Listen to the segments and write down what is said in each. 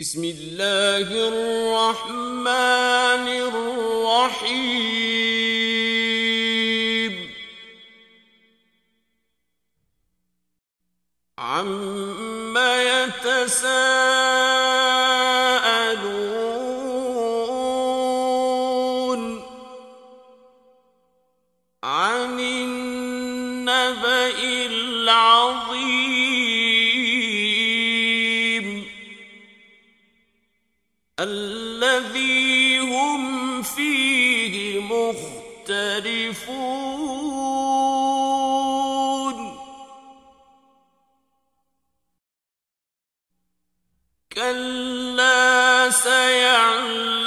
بسم الله الرحمن الرحيم. عم يتساءلون الذي هم فيه مختلفون. كلا سيعلمون.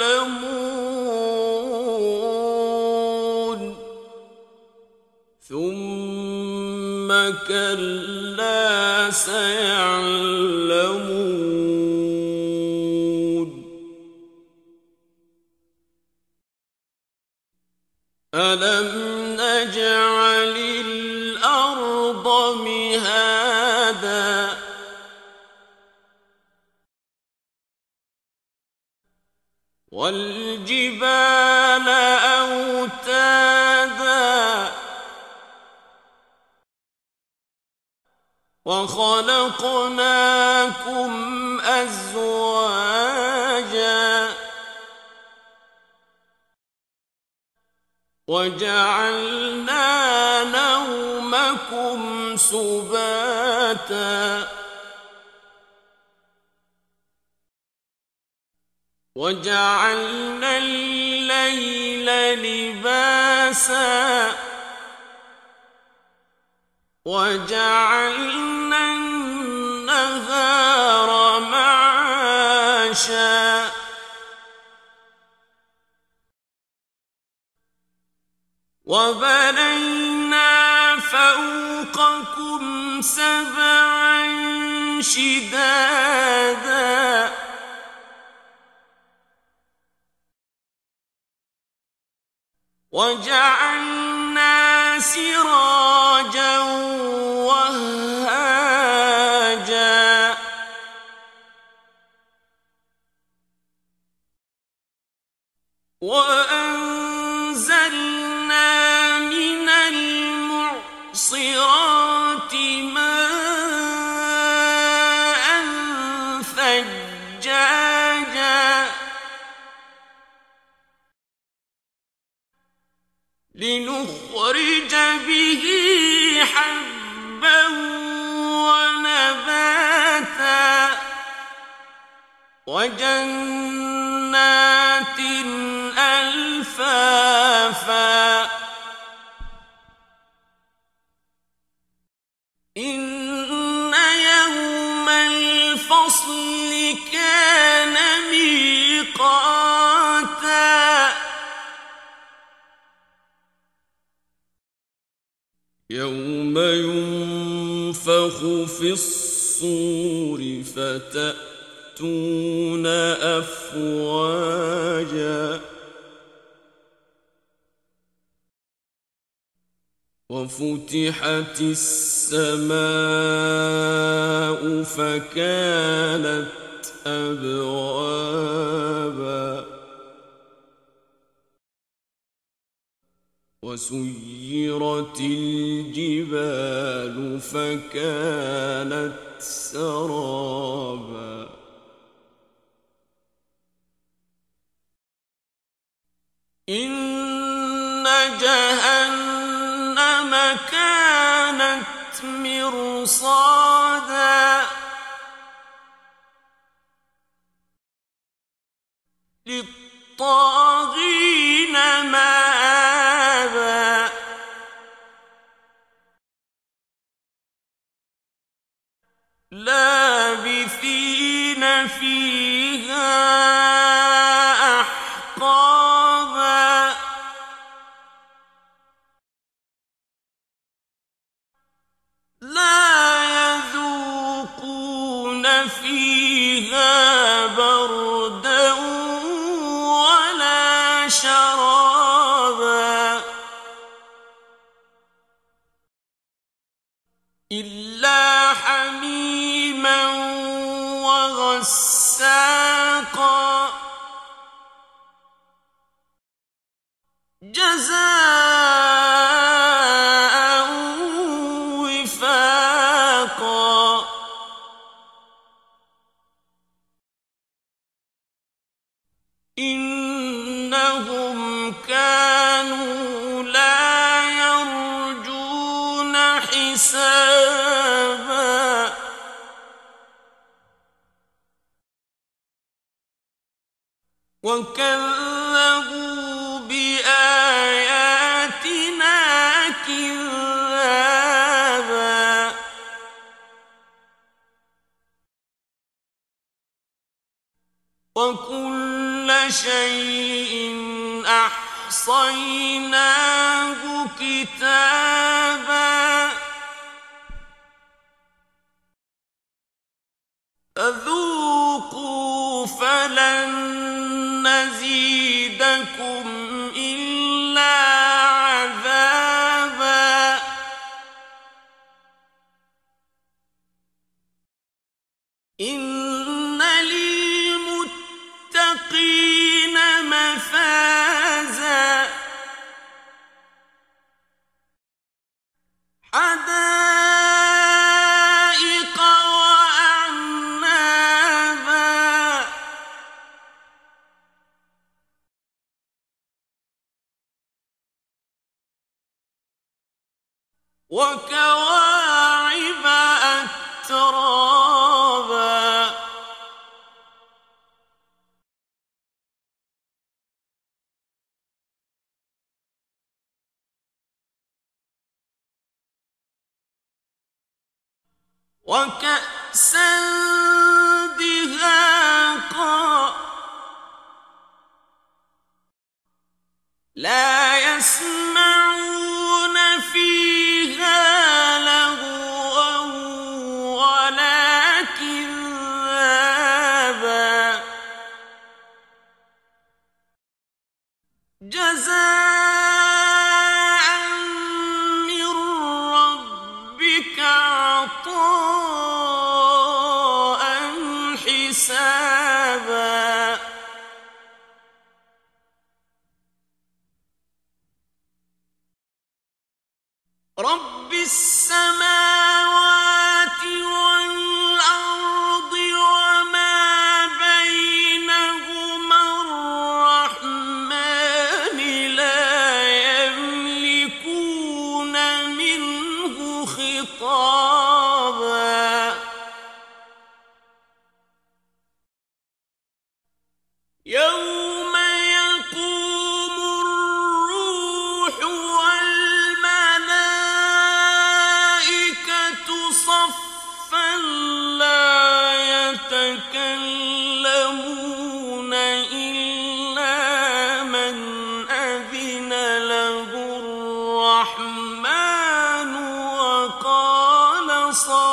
ثم كلا سيعلمون. ألم نجعل الأرض مهادا والجبال أوتادا وخلقناكم أزواجا وجعلنا نومكم سباتا. وجعلنا الليل لباسا. وجعلنا النهار معاشا. وبنينا فوقكم سبعا شدادا. وجعلنا سراجا وهاجا. وأنزلنا ثجاجا لنخرج به حبا ونباتا. وجنات يوم ينفخ في الصور فتأتون أفواجا وفتحت السماء فكانت أبوابا وسيرت الجبال فكانت سرابا. إن جهنم كانت مرصادا. للطاغين إنه وَأَحْصَيْنَاهُ كِتَابًا فَذُوقُوا فَلَن نَّزِيدَكُمْ إِلَّا عَذَابًا إِنَّ وكواعب أترابا. وكأسا دهاقا. لا يسمعون رب صالحا